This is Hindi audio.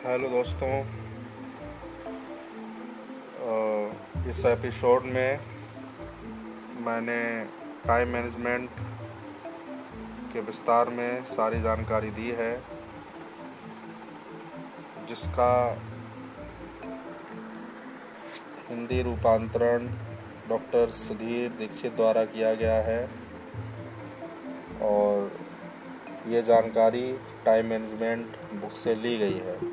हेलो दोस्तों। इस एपिसोड में मैंने टाइम मैनेजमेंट के विस्तार में सारी जानकारी दी है, जिसका हिंदी रूपांतरण डॉक्टर सुधीर दीक्षित द्वारा किया गया है और ये जानकारी टाइम मैनेजमेंट बुक से ली गई है।